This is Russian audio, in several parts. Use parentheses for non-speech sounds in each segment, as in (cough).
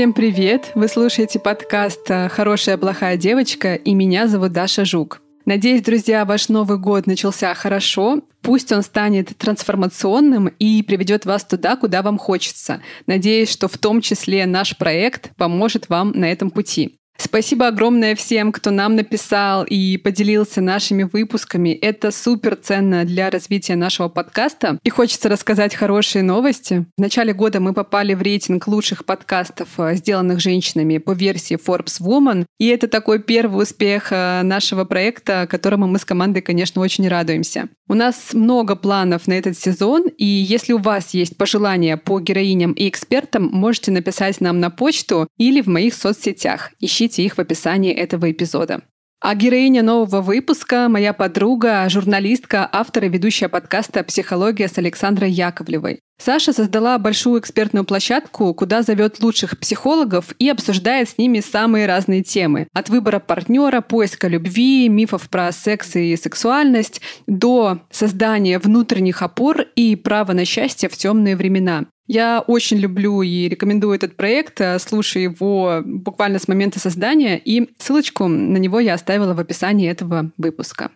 Всем привет! Вы слушаете подкаст «Хорошая плохая девочка» и меня зовут Даша Жук. Надеюсь, друзья, ваш Новый год начался хорошо. Пусть он станет трансформационным и приведет вас туда, куда вам хочется. Надеюсь, что в том числе наш проект поможет вам на этом пути. Спасибо огромное всем, кто нам написал и поделился нашими выпусками. Это супер ценно для развития нашего подкаста. И хочется рассказать хорошие новости. В начале года мы попали в рейтинг лучших подкастов, э, сделанных женщинами по версии Forbes Woman. И это такой первый успех э, нашего проекта, которому мы с командой, конечно, очень радуемся. У нас много планов на этот сезон, и если у вас есть пожелания по героиням и экспертам, можете написать нам на почту или в моих соцсетях. Ищите их в описании этого эпизода. А героиня нового выпуска — моя подруга, журналистка, автор и ведущая подкаста «Психология» с Александрой Яковлевой. Саша создала большую экспертную площадку, куда зовет лучших психологов и обсуждает с ними самые разные темы. От выбора партнера, поиска любви, мифов про секс и сексуальность до создания внутренних опор и права на счастье в темные времена. Я очень люблю и рекомендую этот проект, слушаю его буквально с момента создания, и ссылочку на него я оставила в описании этого выпуска.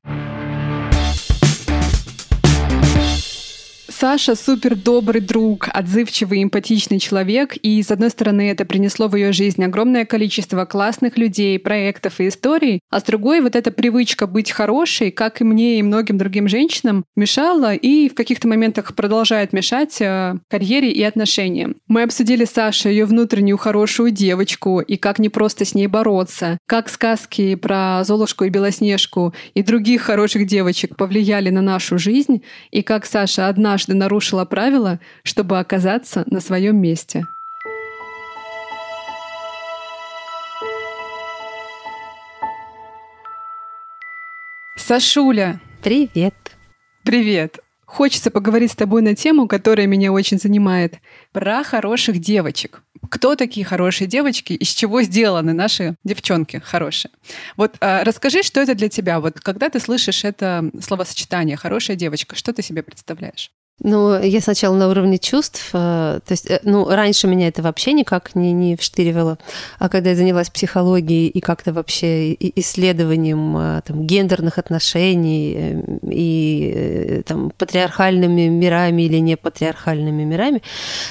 Саша супер добрый друг, отзывчивый, эмпатичный человек, и, с одной стороны, это принесло в ее жизнь огромное количество классных людей, проектов и историй, а с другой, вот эта привычка быть хорошей, как и мне, и многим другим женщинам, мешала и в каких-то моментах продолжает мешать э, карьере и отношениям. Мы обсудили Сашу ее внутреннюю хорошую девочку и как не просто с ней бороться, как сказки про Золушку и Белоснежку и других хороших девочек повлияли на нашу жизнь, и как Саша однажды однажды нарушила правила, чтобы оказаться на своем месте. Сашуля. Привет. Привет. Хочется поговорить с тобой на тему, которая меня очень занимает, про хороших девочек. Кто такие хорошие девочки, из чего сделаны наши девчонки хорошие? Вот э, расскажи, что это для тебя. Вот когда ты слышишь это словосочетание «хорошая девочка», что ты себе представляешь? Ну, я сначала на уровне чувств, э, то есть, э, ну, раньше меня это вообще никак не, не вштыривало, а когда я занялась психологией и как-то вообще исследованием э, там, гендерных отношений и там, патриархальными мирами или не патриархальными мирами,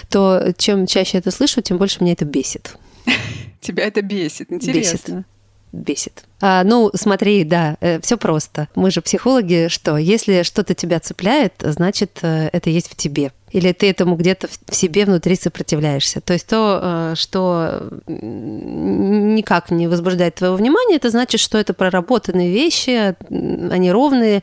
то чем чаще это слышу, тем больше меня это бесит. (laughs) Тебя это бесит, интересно. Бесит бесит. А, ну, смотри, да, э, все просто. Мы же психологи, что если что-то тебя цепляет, значит, э, это есть в тебе или ты этому где-то в себе внутри сопротивляешься. То есть то, э, что никак не возбуждает твоего внимания, это значит, что это проработанные вещи, они ровные,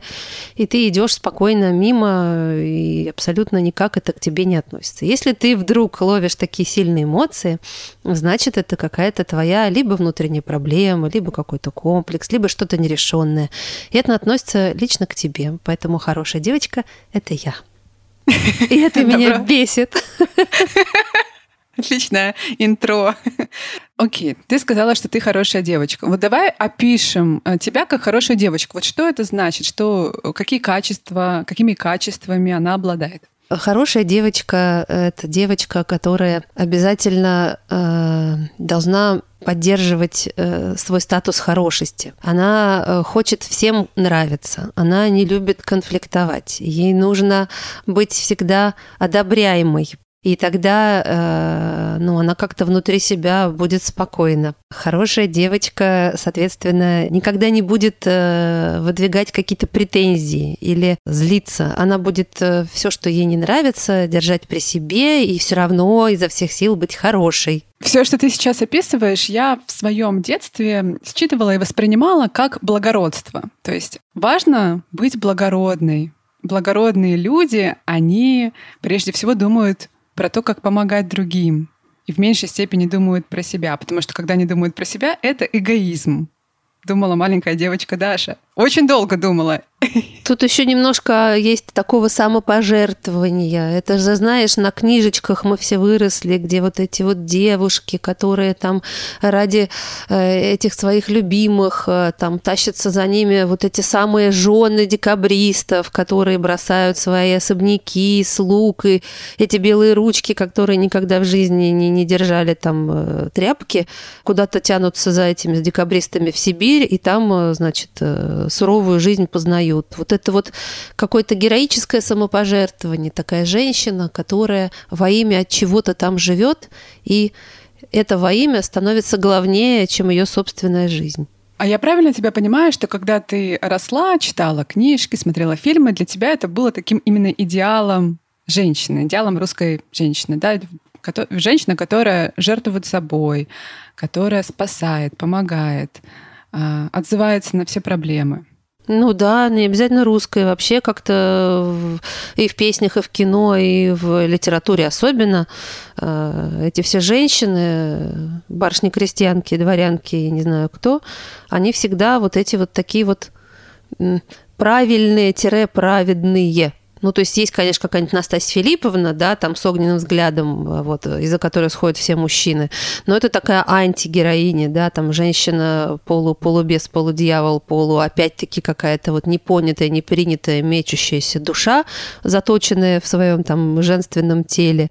и ты идешь спокойно мимо, и абсолютно никак это к тебе не относится. Если ты вдруг ловишь такие сильные эмоции, значит, это какая-то твоя либо внутренняя проблема, либо какой-то комплекс, либо что-то нерешенное. И это относится лично к тебе. Поэтому хорошая девочка — это я. И это (laughs) меня бесит. (laughs) Отличное интро. Окей, ты сказала, что ты хорошая девочка. Вот давай опишем э, тебя как хорошую девочку. Вот что это значит? Что, какие качества, какими качествами она обладает? Хорошая девочка – это девочка, которая обязательно э, должна поддерживать э, свой статус хорошести. Она э, хочет всем нравиться. Она не любит конфликтовать. Ей нужно быть всегда одобряемой, и тогда э, ну, она как-то внутри себя будет спокойна. Хорошая девочка, соответственно, никогда не будет э, выдвигать какие-то претензии или злиться. Она будет э, все, что ей не нравится, держать при себе и все равно изо всех сил быть хорошей. Все, что ты сейчас описываешь, я в своем детстве считывала и воспринимала как благородство. То есть важно быть благородной. Благородные люди, они прежде всего думают про то, как помогать другим. И в меньшей степени думают про себя, потому что когда они думают про себя, это эгоизм. Думала маленькая девочка Даша. Очень долго думала. Тут еще немножко есть такого самопожертвования. Это же, знаешь, на книжечках мы все выросли, где вот эти вот девушки, которые там ради э, этих своих любимых э, там тащатся за ними вот эти самые жены декабристов, которые бросают свои особняки, слуг и эти белые ручки, которые никогда в жизни не, не держали там э, тряпки, куда-то тянутся за этими декабристами в Сибирь, и там, значит, суровую жизнь познают. Вот это вот какое-то героическое самопожертвование, такая женщина, которая во имя от чего-то там живет, и это во имя становится главнее, чем ее собственная жизнь. А я правильно тебя понимаю, что когда ты росла, читала книжки, смотрела фильмы, для тебя это было таким именно идеалом женщины, идеалом русской женщины, да? Женщина, которая жертвует собой, которая спасает, помогает, а, отзывается на все проблемы. Ну да, не обязательно русская, вообще как-то и в песнях, и в кино, и в литературе особенно. Э, эти все женщины, барышни-крестьянки, дворянки, не знаю кто, они всегда вот эти вот такие вот правильные-праведные ну, то есть есть, конечно, какая-нибудь Настасья Филипповна, да, там с огненным взглядом, вот, из-за которой сходят все мужчины. Но это такая антигероиня, да, там женщина полу, полубес, полудьявол, полу, опять-таки какая-то вот непонятая, непринятая, мечущаяся душа, заточенная в своем там женственном теле.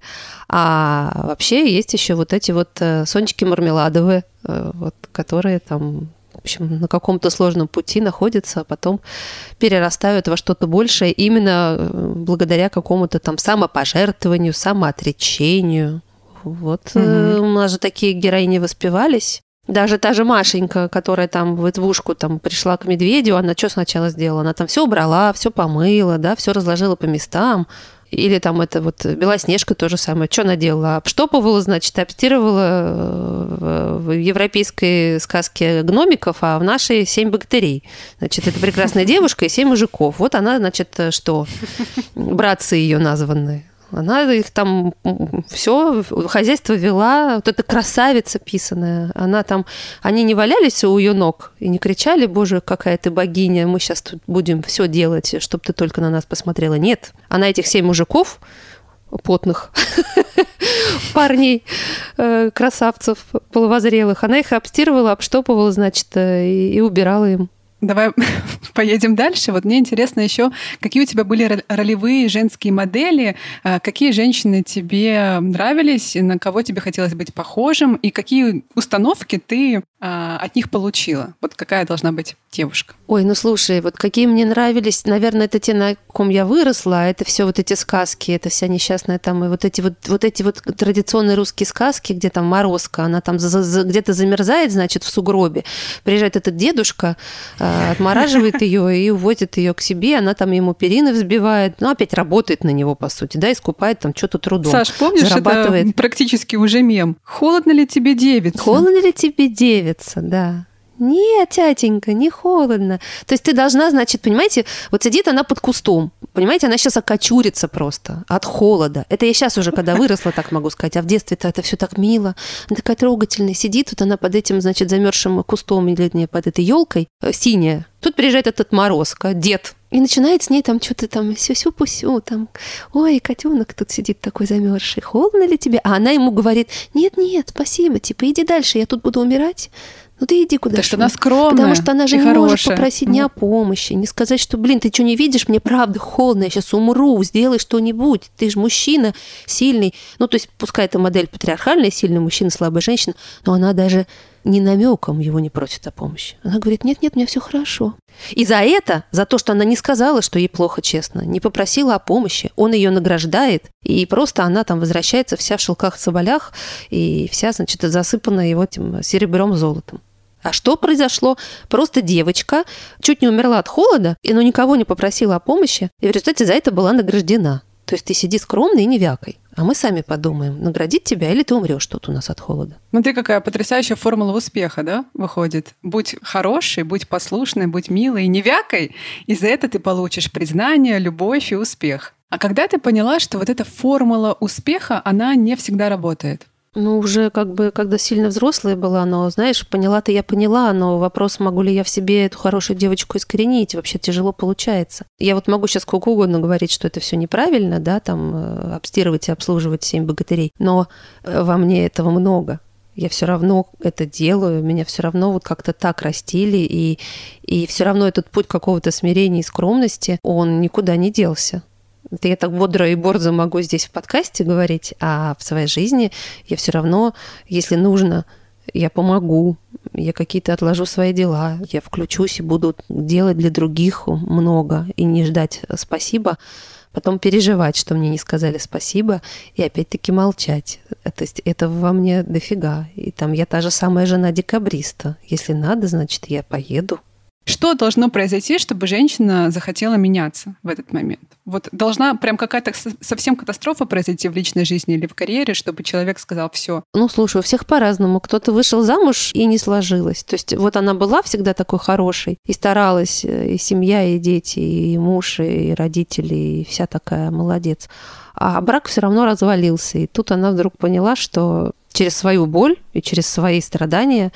А вообще есть еще вот эти вот э, сончики мармеладовые, э, вот, которые там в общем, на каком-то сложном пути находятся, а потом перерастают во что-то большее именно э, благодаря какому-то там самопожертвованию, самоотречению. Вот угу. у нас же такие героини воспевались. Даже та же Машенька, которая там в избушку там пришла к медведю, она что сначала сделала? Она там все убрала, все помыла, да, все разложила по местам, или там это вот Белоснежка то же самое. Что она делала? Обштопывала, значит, аптировала э, в европейской сказке гномиков, а в нашей семь бактерий. Значит, это прекрасная девушка и семь мужиков. Вот она, значит, что? Братцы ее названные. Она их там все, хозяйство вела, вот эта красавица писаная, она там, они не валялись у ее ног и не кричали, боже, какая ты богиня, мы сейчас тут будем все делать, чтобы ты только на нас посмотрела. Нет, она этих семь мужиков, потных (laughs) парней, э, красавцев полувозрелых, она их обстирывала, обштопывала, значит, э, и убирала им. Давай (laughs) поедем дальше. Вот мне интересно еще, какие у тебя были ролевые женские модели, а, какие женщины тебе нравились, на кого тебе хотелось быть похожим, и какие установки ты а, от них получила? Вот какая должна быть девушка? Ой, ну слушай, вот какие мне нравились, наверное, это те, на ком я выросла, это все вот эти сказки, это вся несчастная там, и вот эти вот, вот эти вот традиционные русские сказки, где там морозка, она там где-то замерзает, значит, в сугробе, приезжает этот дедушка, отмораживает ее и уводит ее к себе, она там ему перины взбивает, ну, опять работает на него, по сути, да, искупает там что-то трудом. Саш, помнишь, зарабатывает. это практически уже мем. Холодно ли тебе девица? Холодно ли тебе девица, да. Нет, тятенька, не холодно. То есть ты должна, значит, понимаете, вот сидит она под кустом, понимаете, она сейчас окочурится просто от холода. Это я сейчас уже, когда выросла, так могу сказать, а в детстве-то это все так мило. Она такая трогательная сидит, вот она под этим, значит, замерзшим кустом или не, под этой елкой, э, синяя. Тут приезжает этот морозка, дед, и начинает с ней там что-то там сю-сю-пусю, там, ой, котенок тут сидит такой замерзший, холодно ли тебе? А она ему говорит, нет-нет, спасибо, типа, иди дальше, я тут буду умирать, ну ты иди куда Потому что она скромная Потому что она же не хорошая. может попросить ни о помощи, не сказать, что, блин, ты что не видишь, мне правда холодно, я сейчас умру, сделай что-нибудь, ты же мужчина сильный. Ну, то есть, пускай эта модель патриархальная, сильный мужчина, слабая женщина, но она даже ни намеком его не просит о помощи. Она говорит, нет-нет, мне все хорошо. И за это, за то, что она не сказала, что ей плохо, честно, не попросила о помощи, он ее награждает, и просто она там возвращается вся в шелках соболях, и вся, значит, засыпана его этим серебром золотом. А что произошло? Просто девочка чуть не умерла от холода, но никого не попросила о помощи, и в результате за это была награждена. То есть ты сиди скромно и не вякой. А мы сами подумаем, наградить тебя или ты умрешь тут у нас от холода. Смотри, какая потрясающая формула успеха, да, выходит. Будь хорошей, будь послушной, будь милой не вякой, и за это ты получишь признание, любовь и успех. А когда ты поняла, что вот эта формула успеха, она не всегда работает? Ну, уже как бы, когда сильно взрослая была, но, знаешь, поняла-то я поняла, но вопрос, могу ли я в себе эту хорошую девочку искоренить, вообще тяжело получается. Я вот могу сейчас сколько угодно говорить, что это все неправильно, да, там, э, обстирывать и обслуживать семь богатырей, но э, во мне этого много я все равно это делаю, меня все равно вот как-то так растили, и, и все равно этот путь какого-то смирения и скромности, он никуда не делся. Это я так бодро и борзо могу здесь в подкасте говорить, а в своей жизни я все равно, если нужно, я помогу, я какие-то отложу свои дела, я включусь и буду делать для других много и не ждать спасибо, потом переживать, что мне не сказали спасибо, и опять-таки молчать. То есть это во мне дофига. И там я та же самая жена декабриста. Если надо, значит, я поеду. Что должно произойти, чтобы женщина захотела меняться в этот момент? Вот должна прям какая-то совсем катастрофа произойти в личной жизни или в карьере, чтобы человек сказал все. Ну, слушай, у всех по-разному. Кто-то вышел замуж и не сложилось. То есть вот она была всегда такой хорошей и старалась, э, и семья, и дети, и муж, и родители, и вся такая молодец. А брак все равно развалился. И тут она вдруг поняла, что через свою боль и через свои страдания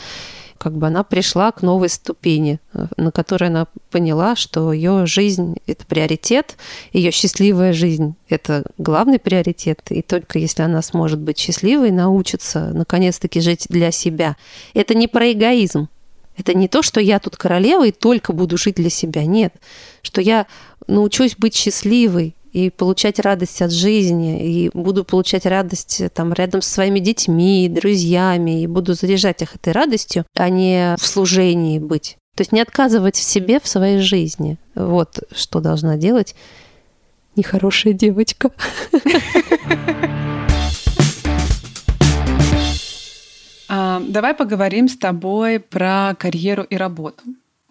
как бы она пришла к новой ступени, э, на которой она поняла, что ее жизнь – это приоритет, ее счастливая жизнь – это главный приоритет, и только если она сможет быть счастливой, научится наконец-таки жить для себя. Это не про эгоизм, это не то, что я тут королева и только буду жить для себя. Нет, что я научусь быть счастливой, и получать радость от жизни, и буду получать радость э, там рядом со своими детьми, друзьями, и буду заряжать их этой радостью, а не в служении быть. То есть не отказывать в себе в своей жизни. Вот что должна делать нехорошая девочка. (laughs) А, давай поговорим с тобой про карьеру и работу.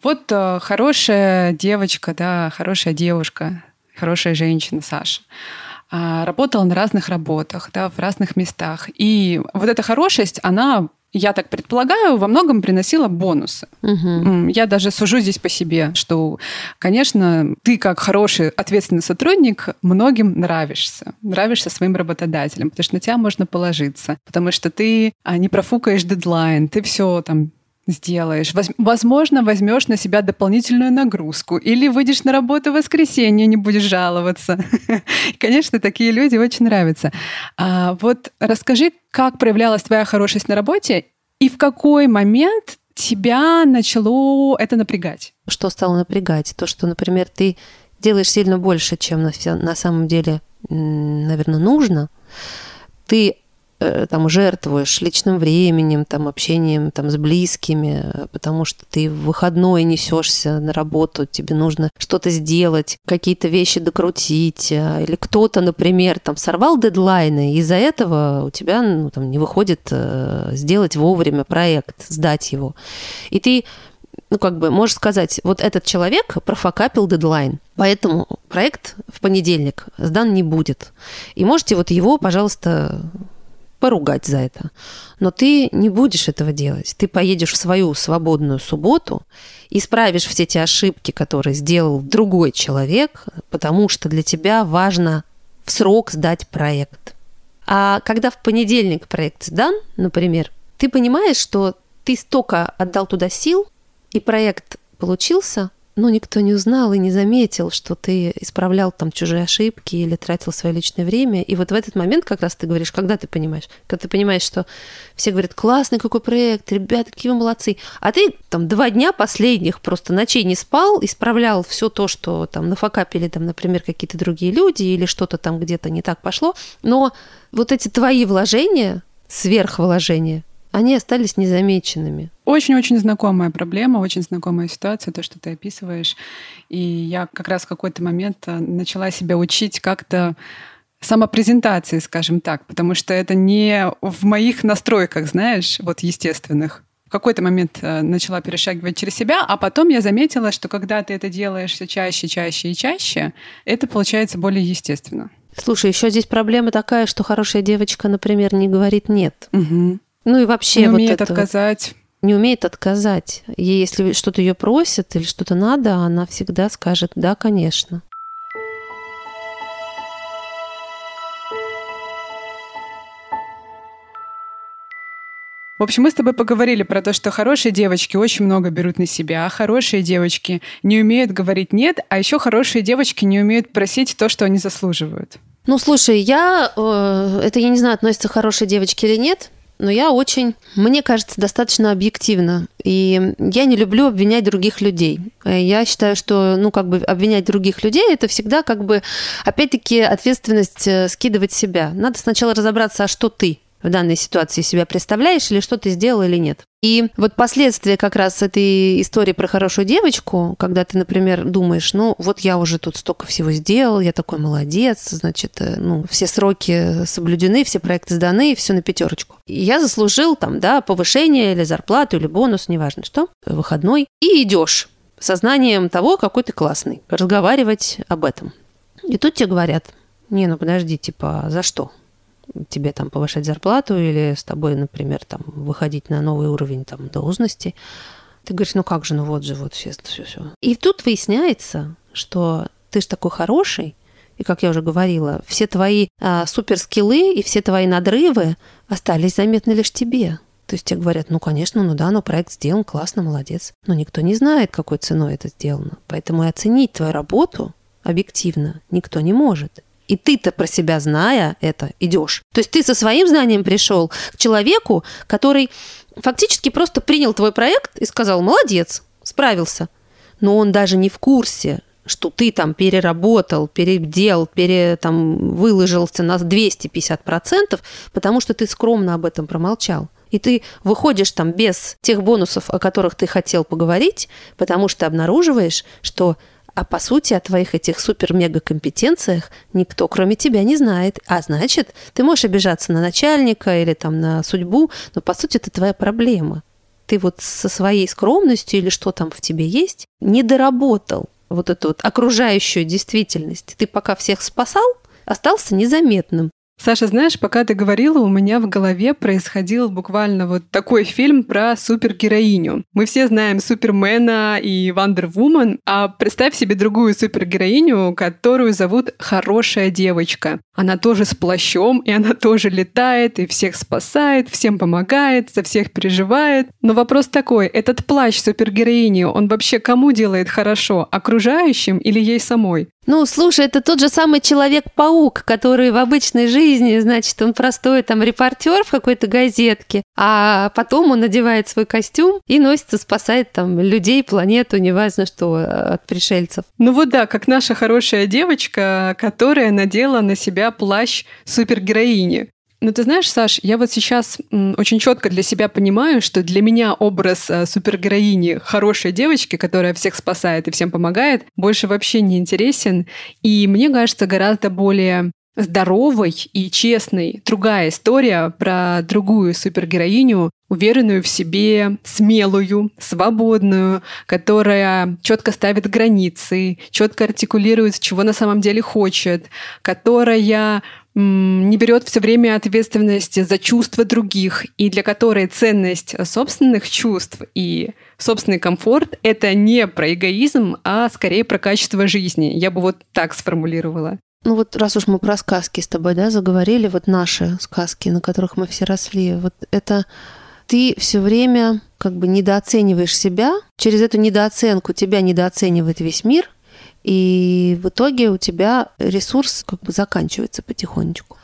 Вот э, хорошая девочка, да, хорошая девушка хорошая женщина Саша, а, работала на разных работах, да, в разных местах. И вот эта хорошесть, она я так предполагаю, во многом приносила бонусы. Угу. Я даже сужу здесь по себе, что, конечно, ты как хороший ответственный сотрудник многим нравишься. Нравишься своим работодателям, потому что на тебя можно положиться, потому что ты а, не профукаешь дедлайн, ты все там сделаешь. Возможно, возьмешь на себя дополнительную нагрузку или выйдешь на работу в воскресенье, не будешь жаловаться. (laughs) Конечно, такие люди очень нравятся. А вот расскажи, как проявлялась твоя хорошесть на работе и в какой момент тебя начало это напрягать? Что стало напрягать? То, что, например, ты делаешь сильно больше, чем на, на самом деле, наверное, нужно. Ты там жертвуешь личным временем, там общением там с близкими, потому что ты в выходной несешься на работу, тебе нужно что-то сделать, какие-то вещи докрутить, а, или кто-то, например, там сорвал дедлайны, и из-за этого у тебя ну, там, не выходит э, сделать вовремя проект, сдать его. И ты ну, как бы, можешь сказать, вот этот человек профокапил дедлайн, поэтому проект в понедельник сдан не будет. И можете вот его, пожалуйста, поругать за это. Но ты не будешь этого делать. Ты поедешь в свою свободную субботу, исправишь все те ошибки, которые сделал другой человек, потому что для тебя важно в срок сдать проект. А когда в понедельник проект сдан, например, ты понимаешь, что ты столько отдал туда сил, и проект получился, но никто не узнал и не заметил, что ты исправлял там чужие ошибки или тратил свое личное время. И вот в этот момент как раз ты говоришь, когда ты понимаешь? Когда ты понимаешь, что все говорят, классный какой проект, ребята, какие вы молодцы. А ты там два дня последних просто ночей не спал, исправлял все то, что там нафакапили, там, например, какие-то другие люди или что-то там где-то не так пошло. Но вот эти твои вложения, сверхвложения, они остались незамеченными. Очень-очень знакомая проблема, очень знакомая ситуация, то, что ты описываешь. И я как раз в какой-то момент э, начала себя учить как-то самопрезентации, скажем так, потому что это не в моих настройках, знаешь, вот естественных. В какой-то момент э, начала перешагивать через себя, а потом я заметила, что когда ты это делаешь все чаще, чаще и чаще, это получается более естественно. Слушай, еще здесь проблема такая, что хорошая девочка, например, не говорит нет. Угу. Ну и вообще не вот умеет это отказать. Не умеет отказать. И если что-то ее просят или что-то надо, она всегда скажет «да, конечно». В общем, мы с тобой поговорили про то, что хорошие девочки очень много берут на себя, а хорошие девочки не умеют говорить «нет», а еще хорошие девочки не умеют просить то, что они заслуживают. Ну, слушай, я... Э, это, я не знаю, относится к хорошей девочке или нет, но я очень, мне кажется, достаточно объективно. И я не люблю обвинять других людей. Я считаю, что, ну, как бы обвинять других людей, это всегда как бы, опять-таки, ответственность э, скидывать себя. Надо сначала разобраться, а что ты в данной ситуации себя представляешь или что ты сделал или нет. И вот последствия как раз этой истории про хорошую девочку, когда ты, например, думаешь, ну вот я уже тут столько всего сделал, я такой молодец, значит, э, ну все сроки соблюдены, все проекты сданы, все на пятерочку. И я заслужил там, да, повышение или зарплату, или бонус, неважно что, выходной, и идешь сознанием того, какой ты классный, разговаривать об этом. И тут тебе говорят, не, ну подожди, типа, за что? Тебе там повышать зарплату или с тобой, например, там выходить на новый уровень там должности. Ты говоришь, ну как же, ну вот же, вот все, все, все. И тут выясняется, что ты же такой хороший, и, как я уже говорила, все твои а, суперскиллы и все твои надрывы остались заметны лишь тебе. То есть тебе говорят, ну, конечно, ну да, ну проект сделан, классно, молодец. Но никто не знает, какой ценой это сделано. Поэтому и оценить твою работу объективно никто не может. И ты-то про себя зная это идешь. То есть ты со своим знанием пришел к человеку, который фактически просто принял твой проект и сказал, молодец, справился. Но он даже не в курсе, что ты там переработал, переделал, пере, там, выложился на 250%, потому что ты скромно об этом промолчал. И ты выходишь там без тех бонусов, о которых ты хотел поговорить, потому что обнаруживаешь, что а по сути о твоих этих супер-мега-компетенциях никто, кроме тебя, не знает. А значит, ты можешь обижаться на начальника или там на судьбу, но по сути это твоя проблема. Ты вот со своей скромностью или что там в тебе есть, не доработал вот эту вот окружающую действительность. Ты пока всех спасал, остался незаметным. Саша, знаешь, пока ты говорила, у меня в голове происходил буквально вот такой фильм про супергероиню. Мы все знаем Супермена и Вандервумен, а представь себе другую супергероиню, которую зовут Хорошая девочка. Она тоже с плащом, и она тоже летает, и всех спасает, всем помогает, за всех переживает. Но вопрос такой, этот плащ супергероини, он вообще кому делает хорошо? Окружающим или ей самой? Ну, слушай, это тот же самый Человек-паук, который в обычной жизни, значит, он простой там репортер в какой-то газетке, а потом он надевает свой костюм и носится, спасает там людей, планету, неважно что, от пришельцев. Ну вот да, как наша хорошая девочка, которая надела на себя плащ супергероини. Ну, ты знаешь, Саш, я вот сейчас очень четко для себя понимаю, что для меня образ э, супергероини, хорошей девочки, которая всех спасает и всем помогает, больше вообще не интересен. И мне кажется, гораздо более здоровой и честной другая история про другую супергероиню, уверенную в себе, смелую, свободную, которая четко ставит границы, четко артикулирует, чего на самом деле хочет, которая не берет все время ответственности за чувства других, и для которой ценность собственных чувств и собственный комфорт — это не про эгоизм, а скорее про качество жизни. Я бы вот так сформулировала. Ну вот раз уж мы про сказки с тобой, да, заговорили, вот наши сказки, на которых мы все росли, вот это ты все время как бы недооцениваешь себя, через эту недооценку тебя недооценивает весь мир, и в итоге у тебя ресурс как бы заканчивается потихонечку.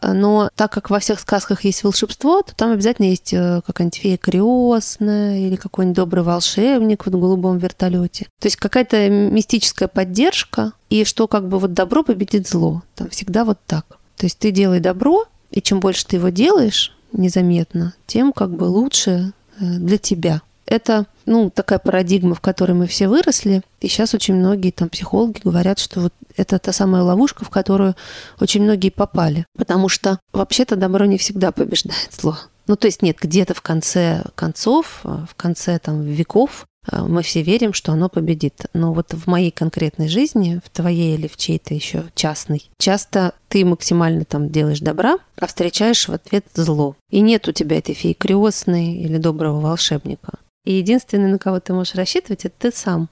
Но так как во всех сказках есть волшебство, то там обязательно есть э, какая-нибудь фея крестная или какой-нибудь добрый волшебник в голубом вертолете. То есть какая-то мистическая поддержка, и что как бы вот добро победит зло. Там всегда вот так. То есть ты делай добро, и чем больше ты его делаешь незаметно, тем как бы лучше э, для тебя. Это ну, такая парадигма, в которой мы все выросли. И сейчас очень многие там психологи говорят, что вот это та самая ловушка, в которую очень многие попали. Потому что вообще-то добро не всегда побеждает зло. Ну, то есть нет, где-то в конце концов, в конце там веков э, мы все верим, что оно победит. Но вот в моей конкретной жизни, в твоей или в чьей-то еще частной, часто ты максимально там делаешь добра, а встречаешь в ответ зло. И нет у тебя этой феи крестной или доброго волшебника. И единственный, на кого ты можешь рассчитывать, это ты сам.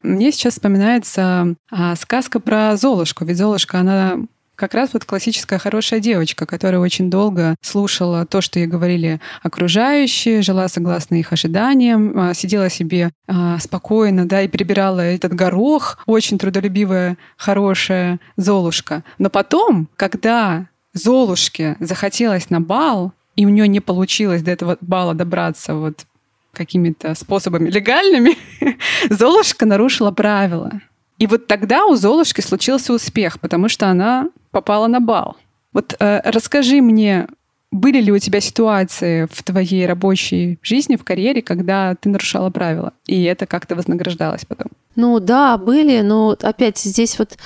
Мне сейчас вспоминается а, сказка про Золушку. Ведь Золушка, она как раз вот классическая хорошая девочка, которая очень долго слушала то, что ей говорили окружающие, жила согласно их ожиданиям, а, сидела себе а, спокойно, да, и перебирала этот горох, очень трудолюбивая, хорошая Золушка. Но потом, когда Золушке захотелось на бал, и у нее не получилось до этого бала добраться вот какими-то способами легальными, (laughs) Золушка нарушила правила. И вот тогда у Золушки случился успех, потому что она попала на бал. Вот э, расскажи мне, были ли у тебя ситуации в твоей рабочей жизни, в карьере, когда ты нарушала правила, и это как-то вознаграждалось потом? Ну да, были, но опять здесь вот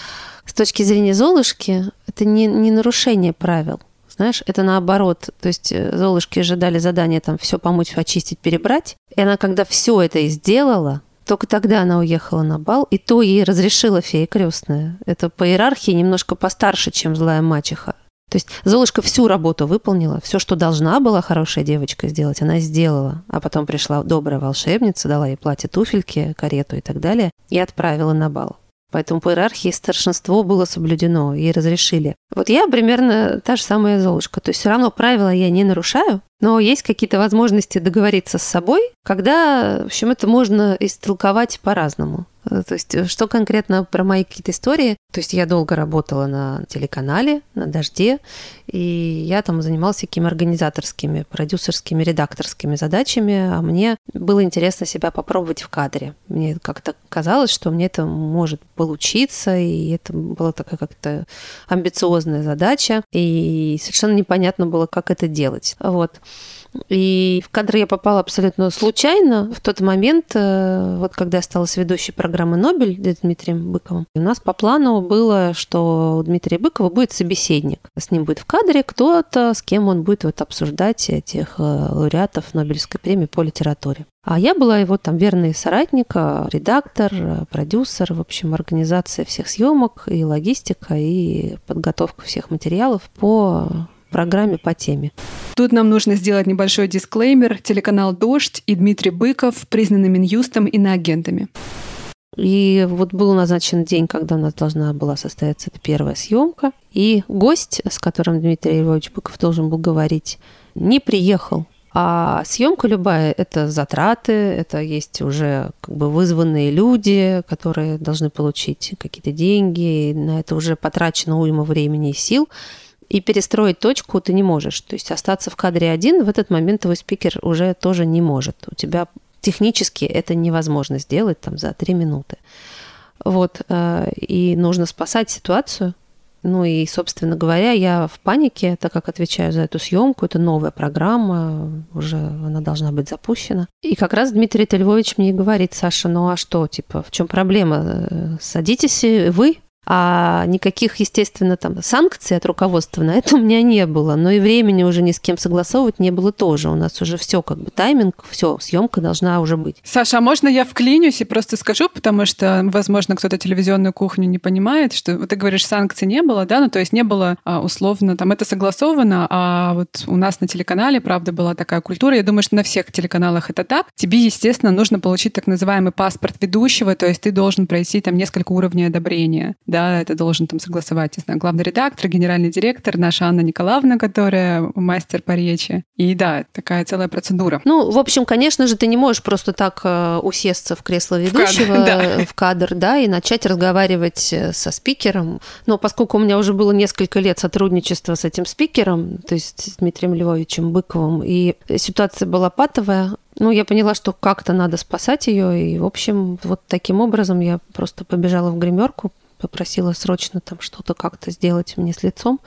с точки зрения Золушки это не, не нарушение правил. Знаешь, это наоборот. То есть э, Золушки ожидали задание там все помочь, очистить, перебрать. И она, когда все это и сделала, только тогда она уехала на бал, и то ей разрешила фея крестная. Это по иерархии немножко постарше, чем злая мачеха. То есть Золушка всю работу выполнила, все, что должна была хорошая девочка сделать, она сделала. А потом пришла добрая волшебница, дала ей платье, туфельки, карету и так далее, и отправила на бал. Поэтому по иерархии старшинство было соблюдено, ей разрешили. Вот я примерно та же самая Золушка. То есть все равно правила я не нарушаю, но есть какие-то возможности договориться с собой, когда, в общем, это можно истолковать по-разному. Э, то есть, э, что конкретно про мои какие-то истории? То есть, я долго работала на телеканале, на «Дожде», и я там занималась всякими организаторскими, продюсерскими, редакторскими задачами, а мне было интересно себя попробовать в кадре. Мне как-то казалось, что мне это может получиться, и это была такая как-то амбициозная задача, и совершенно непонятно было, как это делать. Вот. И в кадр я попала абсолютно случайно. В тот момент, э, вот когда я стала ведущей программы «Нобель» Дмитрием Быковым, у нас по плану было, что у Дмитрия Быкова будет собеседник. С ним будет в кадре кто-то, с кем он будет вот обсуждать этих э, лауреатов Нобелевской премии по литературе. А я была его там верный соратник, э, редактор, продюсер, в общем, организация всех съемок и логистика, и подготовка всех материалов по программе по теме. Тут нам нужно сделать небольшой дисклеймер. Телеканал «Дождь» и Дмитрий Быков признаны Минюстом иноагентами. И вот был назначен день, когда у нас должна была состояться эта первая съемка. И гость, с которым Дмитрий Львович Быков должен был говорить, не приехал. А съемка любая – это затраты, это есть уже как бы вызванные люди, которые должны получить какие-то деньги, на это уже потрачено уйма времени и сил – и перестроить точку ты не можешь. То есть остаться в кадре один в этот момент твой спикер уже тоже не может. У тебя технически это невозможно сделать там за три минуты. Вот, э, и нужно спасать ситуацию. Ну и, собственно говоря, я в панике, так как отвечаю за эту съемку, это новая программа, уже она должна быть запущена. И как раз Дмитрий Львович мне говорит, Саша, ну а что, типа, в чем проблема? Э, садитесь вы, а никаких, естественно, там санкций от руководства на это у меня не было. Но и времени уже ни с кем согласовывать не было тоже. У нас уже все как бы тайминг, все, съемка должна уже быть. Саша, а можно я вклинюсь и просто скажу, потому что, возможно, кто-то телевизионную кухню не понимает, что вот ты говоришь, санкций не было, да, ну то есть не было а, условно, там это согласовано, а вот у нас на телеканале, правда, была такая культура, я думаю, что на всех телеканалах это так. Тебе, естественно, нужно получить так называемый паспорт ведущего, то есть ты должен пройти там несколько уровней одобрения это должен там согласовать, не знаю, главный редактор, генеральный директор, наша Анна Николаевна, которая мастер по речи. И да, такая целая процедура. Ну, в общем, конечно же, ты не можешь просто так э, усесться в кресло ведущего, в кадр, да, в кадр, да и начать разговаривать э, со спикером. Но поскольку у меня уже было несколько лет сотрудничества с этим спикером, то есть с Дмитрием Львовичем Быковым, и ситуация была патовая, ну, я поняла, что как-то надо спасать ее, и, в общем, вот таким образом я просто побежала в гримерку, попросила срочно там что-то как-то сделать мне с лицом,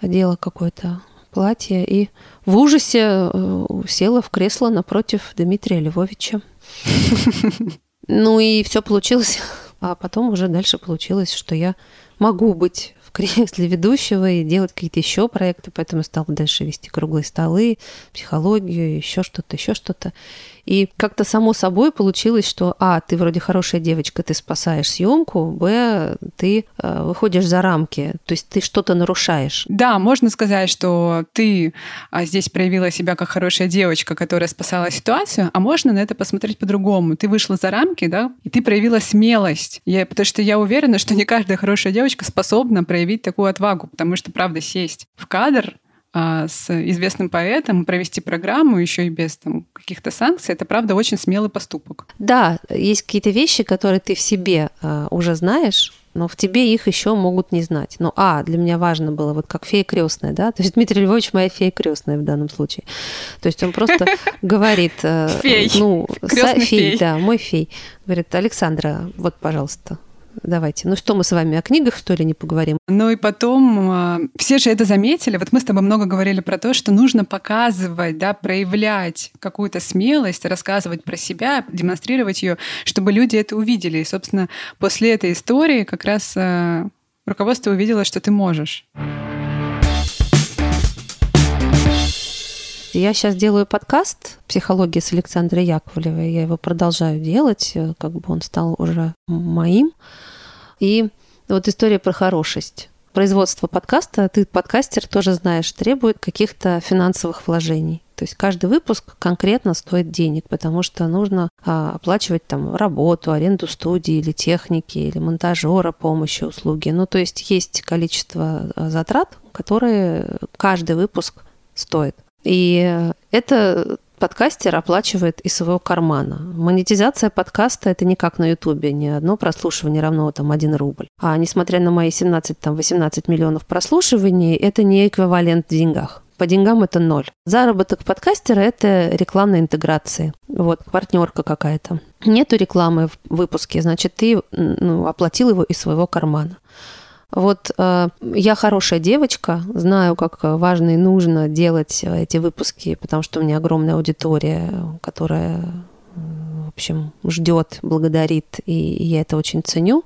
одела какое-то платье и в ужасе э, села в кресло напротив Дмитрия Львовича. (laughs) Ну и все получилось. А потом уже дальше получилось, что я могу быть в кресле ведущего и делать какие-то еще проекты, поэтому стала дальше вести круглые столы, психологию, еще что-то, еще что-то. И как-то само собой получилось, что а, ты вроде хорошая девочка, ты спасаешь съемку, б, ты э, выходишь за рамки, то есть ты что-то нарушаешь. Да, можно сказать, что ты а, здесь проявила себя как хорошая девочка, которая спасала ситуацию, а можно на это посмотреть по-другому. Ты вышла за рамки, да, и ты проявила смелость. Я, потому что я уверена, что не каждая хорошая девочка способна проявить проявить такую отвагу, потому что, правда, сесть в кадр а, с известным поэтом, провести программу еще и без там, каких-то санкций, это, правда, очень смелый поступок. Да, есть какие-то вещи, которые ты в себе а, уже знаешь, но в тебе их еще могут не знать. Но, а, для меня важно было, вот как фея крестная, да, то есть Дмитрий Львович моя фея крестная в данном случае. То есть он просто (laughs) говорит, э, ну, фей, да, мой фей. Говорит, Александра, вот, пожалуйста, Давайте. Ну что, мы с вами о книгах, что ли, не поговорим? Ну и потом, а, все же это заметили. Вот мы с тобой много говорили про то, что нужно показывать, да, проявлять какую-то смелость, рассказывать про себя, демонстрировать ее, чтобы люди это увидели. И, собственно, после этой истории как раз а, руководство увидело, что ты можешь. Я сейчас делаю подкаст «Психология» с Александрой Яковлевой. Я его продолжаю делать, э, как бы он стал уже моим. И вот история про хорошесть. Производство подкаста, ты подкастер тоже знаешь, требует каких-то финансовых вложений. То есть каждый выпуск конкретно стоит денег, потому что нужно а, оплачивать там работу, аренду студии или техники, или монтажера, помощи, услуги. Ну, то есть есть количество а, затрат, которые каждый выпуск стоит. И это подкастер оплачивает из своего кармана. Монетизация подкаста – это не как на Ютубе, ни одно прослушивание равно там 1 рубль. А несмотря на мои 17-18 миллионов прослушиваний, это не эквивалент в деньгах. По деньгам это ноль. Заработок подкастера – это рекламная интеграция. Вот, партнерка какая-то. Нету рекламы в выпуске, значит, ты ну, оплатил его из своего кармана. Вот э, я хорошая девочка, знаю, как важно и нужно делать эти выпуски, потому что у меня огромная аудитория, которая, в общем, ждет, благодарит, и я это очень ценю.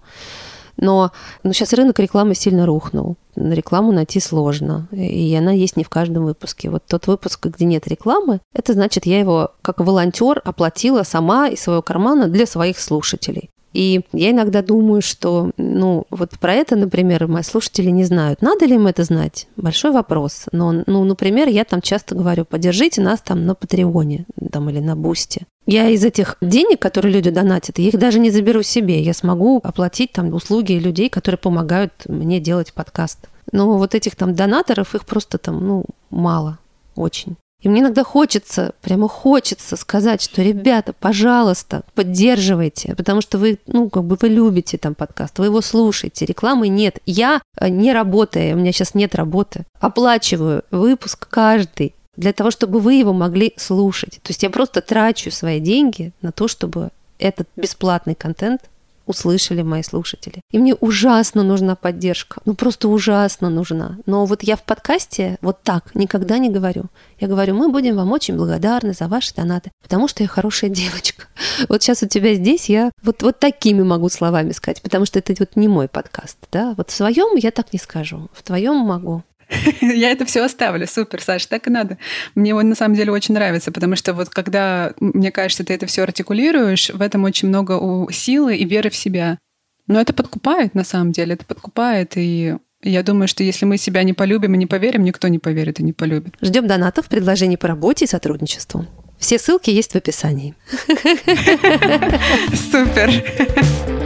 Но ну, сейчас рынок рекламы сильно рухнул. Рекламу найти сложно, и она есть не в каждом выпуске. Вот тот выпуск, где нет рекламы, это значит, я его как волонтер оплатила сама из своего кармана для своих слушателей. И я иногда думаю, что, ну, вот про это, например, мои слушатели не знают. Надо ли им это знать? Большой вопрос. Но, ну, например, я там часто говорю, поддержите нас там на Патреоне там, или на Бусте. Я из этих денег, которые люди донатят, я их даже не заберу себе. Я смогу оплатить там услуги людей, которые помогают мне делать подкаст. Но вот этих там донаторов, их просто там, ну, мало очень. И мне иногда хочется, прямо хочется сказать, что, ребята, пожалуйста, поддерживайте, потому что вы, ну, как бы вы любите там подкаст, вы его слушаете, рекламы нет. Я, э, не работая, у меня сейчас нет работы, оплачиваю выпуск каждый для того, чтобы вы его могли слушать. То есть я просто трачу свои деньги на то, чтобы этот бесплатный контент услышали мои слушатели. И мне ужасно нужна поддержка. Ну, просто ужасно нужна. Но вот я в подкасте вот так никогда не говорю. Я говорю, мы будем вам очень благодарны за ваши донаты, потому что я хорошая (laughs) девочка. Вот сейчас у тебя здесь я вот, вот такими могу словами сказать, потому что это вот не мой подкаст. Да? Вот в своем я так не скажу, в твоем могу. (laughs) Я это все оставлю. Супер, Саша, так и надо. Мне он на самом деле очень нравится, потому что вот когда, мне кажется, ты это все артикулируешь, в этом очень много силы и веры в себя. Но это подкупает, на самом деле, это подкупает, и я думаю, что если мы себя не полюбим и не поверим, никто не поверит и не полюбит. Ждем донатов, предложений по работе и сотрудничеству. Все ссылки есть в описании. (laughs) Супер.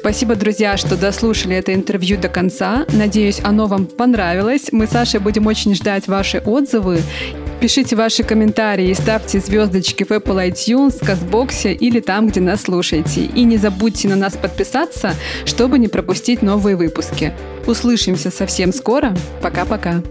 Спасибо, друзья, что дослушали это интервью до конца. Надеюсь, оно вам понравилось. Мы с Сашей будем очень ждать ваши отзывы. Пишите ваши комментарии и ставьте звездочки в Apple iTunes, Казбоксе или там, где нас слушаете. И не забудьте на нас подписаться, чтобы не пропустить новые выпуски. Услышимся совсем скоро. Пока-пока.